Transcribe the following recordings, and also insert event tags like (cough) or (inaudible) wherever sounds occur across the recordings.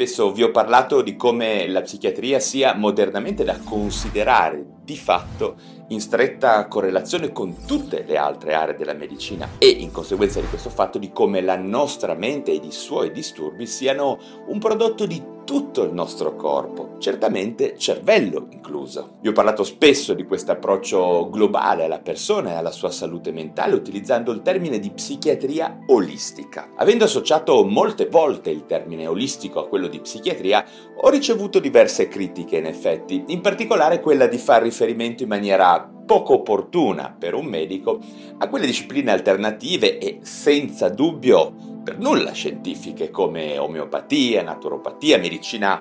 Spesso vi ho parlato di come la psichiatria sia modernamente da considerare di fatto in stretta correlazione con tutte le altre aree della medicina e in conseguenza di questo fatto di come la nostra mente ed i suoi disturbi siano un prodotto di tutto il nostro corpo, certamente cervello incluso. Vi ho parlato spesso di questo approccio globale alla persona e alla sua salute mentale utilizzando il termine di psichiatria olistica. Avendo associato molte volte il termine olistico a quello di psichiatria, ho ricevuto diverse critiche in effetti, in particolare quella di far riferimento in maniera poco opportuna per un medico a quelle discipline alternative e senza dubbio per nulla scientifiche come omeopatia, naturopatia, medicina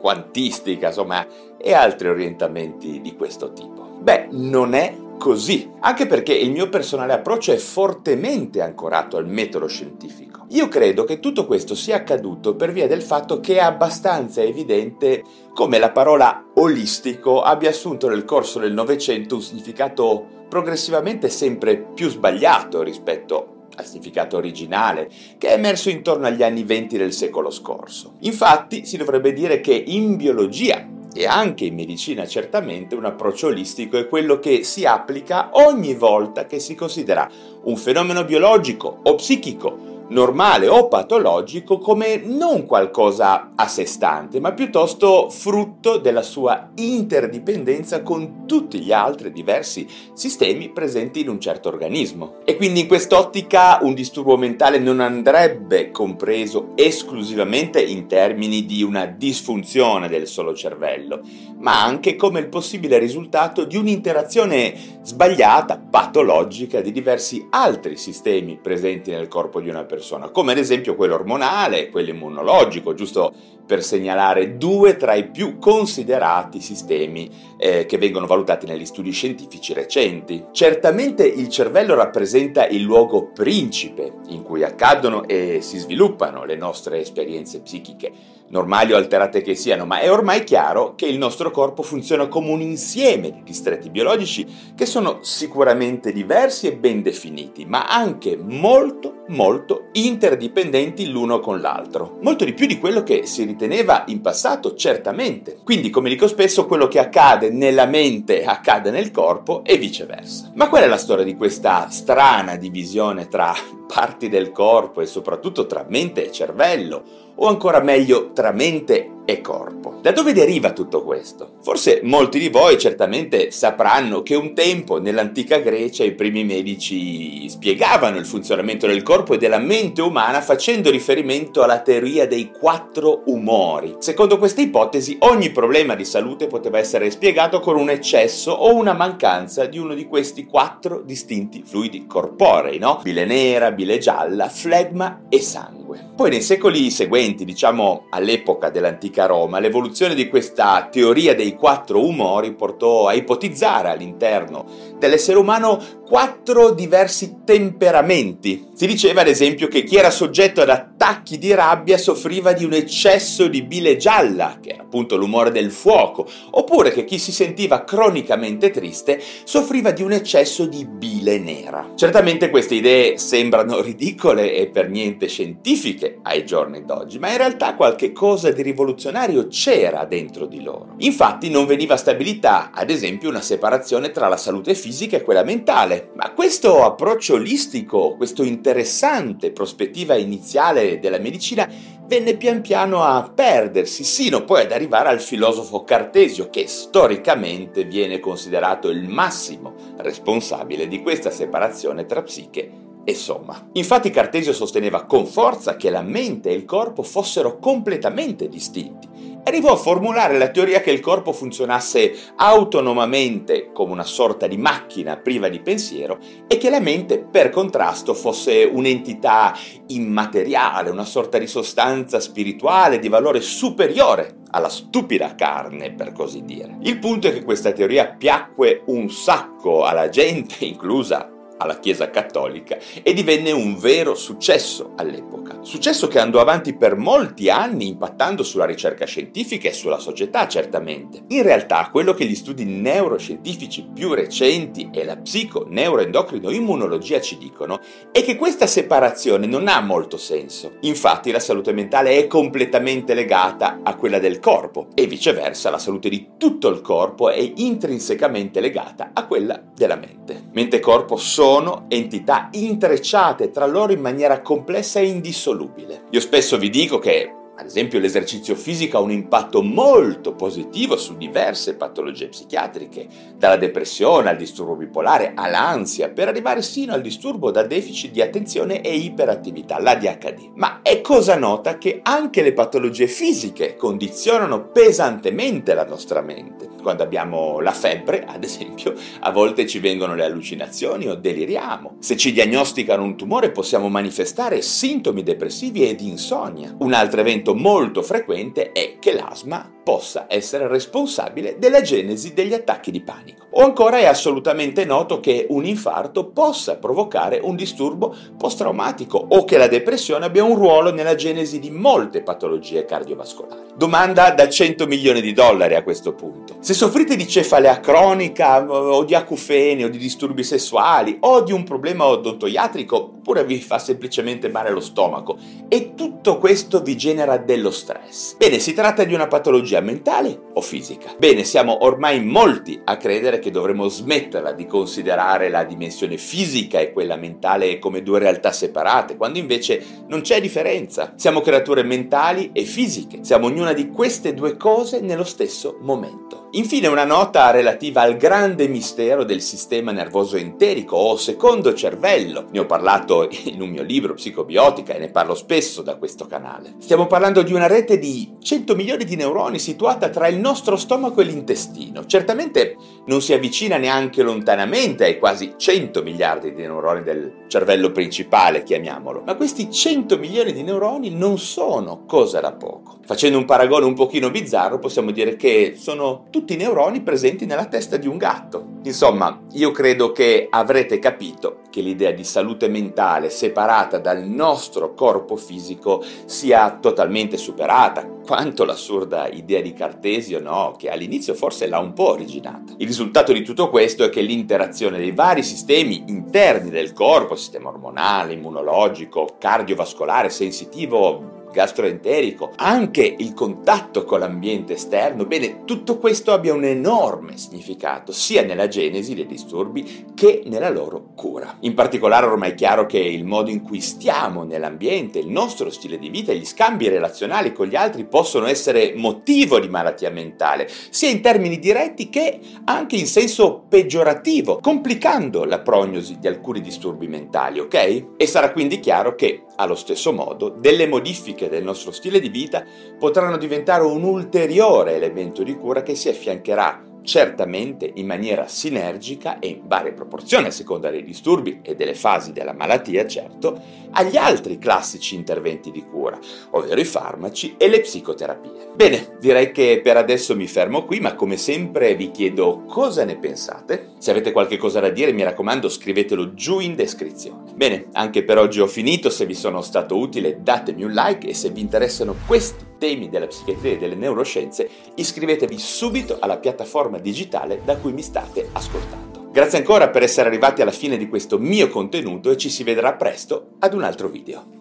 quantistica, insomma, e altri orientamenti di questo tipo. Beh, non è così, anche perché il mio personale approccio è fortemente ancorato al metodo scientifico. Io credo che tutto questo sia accaduto per via del fatto che è abbastanza evidente come la parola olistico abbia assunto nel corso del Novecento un significato progressivamente sempre più sbagliato rispetto al significato originale, che è emerso intorno agli anni 20 del secolo scorso. Infatti si dovrebbe dire che in biologia e anche in medicina certamente un approccio olistico è quello che si applica ogni volta che si considera un fenomeno biologico o psichico normale o patologico come non qualcosa a sé stante, ma piuttosto frutto della sua interdipendenza con tutti gli altri diversi sistemi presenti in un certo organismo. E quindi in quest'ottica un disturbo mentale non andrebbe compreso esclusivamente in termini di una disfunzione del solo cervello, ma anche come il possibile risultato di un'interazione sbagliata, patologica di diversi altri sistemi presenti nel corpo di una persona persona, come ad esempio quello ormonale quello immunologico, giusto per segnalare due tra i più considerati sistemi eh, che vengono valutati negli studi scientifici recenti. Certamente il cervello rappresenta il luogo principe in cui accadono e si sviluppano le nostre esperienze psichiche, normali o alterate che siano, ma è ormai chiaro che il nostro corpo funziona come un insieme di distretti biologici che sono sicuramente diversi e ben definiti, ma anche molto, molto interdipendenti l'uno con l'altro. Molto di più di quello che si riteneva in passato, certamente. Quindi, come dico spesso, quello che accade nella mente accade nel corpo e viceversa. Ma qual è la storia di questa strana divisione tra (laughs) parti del corpo e soprattutto tra mente e cervello? O ancora meglio, tra mente e corpo. Da dove deriva tutto questo? Forse molti di voi certamente sapranno che un tempo nell'antica Grecia i primi medici spiegavano il funzionamento del corpo e della mente umana facendo riferimento alla teoria dei quattro umori. Secondo questa ipotesi ogni problema di salute poteva essere spiegato con un eccesso o una mancanza di uno di questi quattro distinti fluidi corporei, no? Bile nera, bile gialla, flegma e sangue. Poi nei secoli seguenti, diciamo all'epoca dell'antica antica Roma, l'evoluzione di questa teoria dei quattro umori portò a ipotizzare all'interno dell'essere umano quattro diversi temperamenti. Si diceva ad esempio che chi era soggetto ad attacchi di rabbia soffriva di un eccesso di bile gialla, che era appunto l'umore del fuoco, oppure che chi si sentiva cronicamente triste soffriva di un eccesso di bile nera. Certamente queste idee sembrano (laughs) ridicole e per niente scientifiche ai giorni d'oggi, ma in realtà qualche cosa di rivoluzionario c'era dentro di loro. Infatti non veniva stabilita, ad esempio, una separazione tra la salute fisica e quella mentale. Ma questo approccio olistico, questa interessante prospettiva iniziale della medicina, venne pian piano a perdersi, sino poi ad arrivare al filosofo Cartesio, che storicamente viene considerato il massimo responsabile di questa separazione tra psiche e somma. Infatti Cartesio sosteneva con forza che la mente e il corpo fossero completamente distinti. Arrivò a formulare la teoria che il corpo funzionasse autonomamente come una sorta di macchina priva di pensiero e che la mente per contrasto fosse un'entità immateriale, una sorta di sostanza spirituale di valore superiore alla stupida carne, per così dire. Il punto è che questa teoria piacque un sacco alla gente, inclusa alla Chiesa Cattolica e divenne un vero successo all'epoca. Successo che andò avanti per molti anni impattando sulla ricerca scientifica e sulla società certamente. In realtà quello che gli studi neuroscientifici più recenti e la psico-neuroendocrino-immunologia ci dicono è che questa separazione non ha molto senso. Infatti la salute mentale è completamente legata a quella del corpo e viceversa la salute di tutto il corpo è intrinsecamente legata a quella della mente. Mente e corpo sono entità intrecciate tra loro in maniera complessa e indissolubile. Io spesso vi dico che ad esempio l'esercizio fisico ha un impatto molto positivo su diverse patologie psichiatriche, dalla depressione al disturbo bipolare all'ansia, per arrivare sino al disturbo da deficit di attenzione e iperattività, l'ADHD. Ma è cosa nota che anche le patologie fisiche condizionano pesantemente la nostra mente. Quando abbiamo la febbre, ad esempio, a volte ci vengono le allucinazioni o deliriamo. Se ci diagnosticano un tumore possiamo manifestare sintomi depressivi ed insonnia. Un altro evento molto frequente è che l'asma possa essere responsabile della genesi degli attacchi di panico. O ancora è assolutamente noto che un infarto possa provocare un disturbo post-traumatico o che la depressione abbia un ruolo nella genesi di molte patologie cardiovascolari. Domanda da 100 milioni di dollari a questo punto. Se soffrite di cefalea cronica o di acufene o di disturbi sessuali o di un problema odontoiatrico oppure vi fa semplicemente male lo stomaco e tutto questo vi genera dello stress. Bene, si tratta di una patologia mentale o fisica? Bene, siamo ormai molti a credere che dovremmo smetterla di considerare la dimensione fisica e quella mentale come due realtà separate, quando invece non c'è differenza. Siamo creature mentali e fisiche, siamo ognuna di queste due cose nello stesso momento. Infine una nota relativa al grande mistero del sistema nervoso enterico o secondo cervello. Ne ho parlato in un mio libro Psicobiotica e ne parlo spesso da questo canale. Stiamo parlando di una rete di 100 milioni di neuroni situata tra il nostro stomaco e l'intestino. Certamente non si avvicina neanche lontanamente ai quasi 100 miliardi di neuroni del cervello principale, chiamiamolo. Ma questi 100 milioni di neuroni non sono cosa da poco. Facendo un paragone un pochino bizzarro, possiamo dire che sono tutti i neuroni presenti nella testa di un gatto. Insomma, io credo che avrete capito che l'idea di salute mentale separata dal nostro corpo fisico sia totalmente superata, quanto l'assurda idea di Cartesio, no, che all'inizio forse l'ha un po' originata. Il risultato di tutto questo è che l'interazione dei vari sistemi interni del corpo, sistema ormonale, immunologico, cardiovascolare, sensitivo, gastroenterico, anche il contatto con l'ambiente esterno, bene, tutto questo abbia un enorme significato sia nella genesi dei disturbi che nella loro cura. In particolare ormai è chiaro che il modo in cui stiamo nell'ambiente, il nostro stile di vita, gli scambi relazionali con gli altri possono essere motivo di malattia mentale, sia in termini diretti che anche in senso peggiorativo, complicando la prognosi di alcuni disturbi mentali, ok? E sarà quindi chiaro che, allo stesso modo, delle modifiche modifiche del nostro stile di vita potranno diventare un ulteriore elemento di cura che si affiancherà certamente in maniera sinergica e in varie proporzioni a seconda dei disturbi e delle fasi della malattia, certo, agli altri classici interventi di cura, ovvero i farmaci e le psicoterapie. Bene, direi che per adesso mi fermo qui, ma come sempre vi chiedo cosa ne pensate. Se avete qualche cosa da dire, mi raccomando, scrivetelo giù in descrizione. Bene, anche per oggi ho finito, se vi sono stato utile datemi un like e se vi interessano questi temi della psichiatria e delle neuroscienze, iscrivetevi subito alla piattaforma digitale da cui mi state ascoltando. Grazie ancora per essere arrivati alla fine di questo mio contenuto e ci si vedrà presto ad un altro video.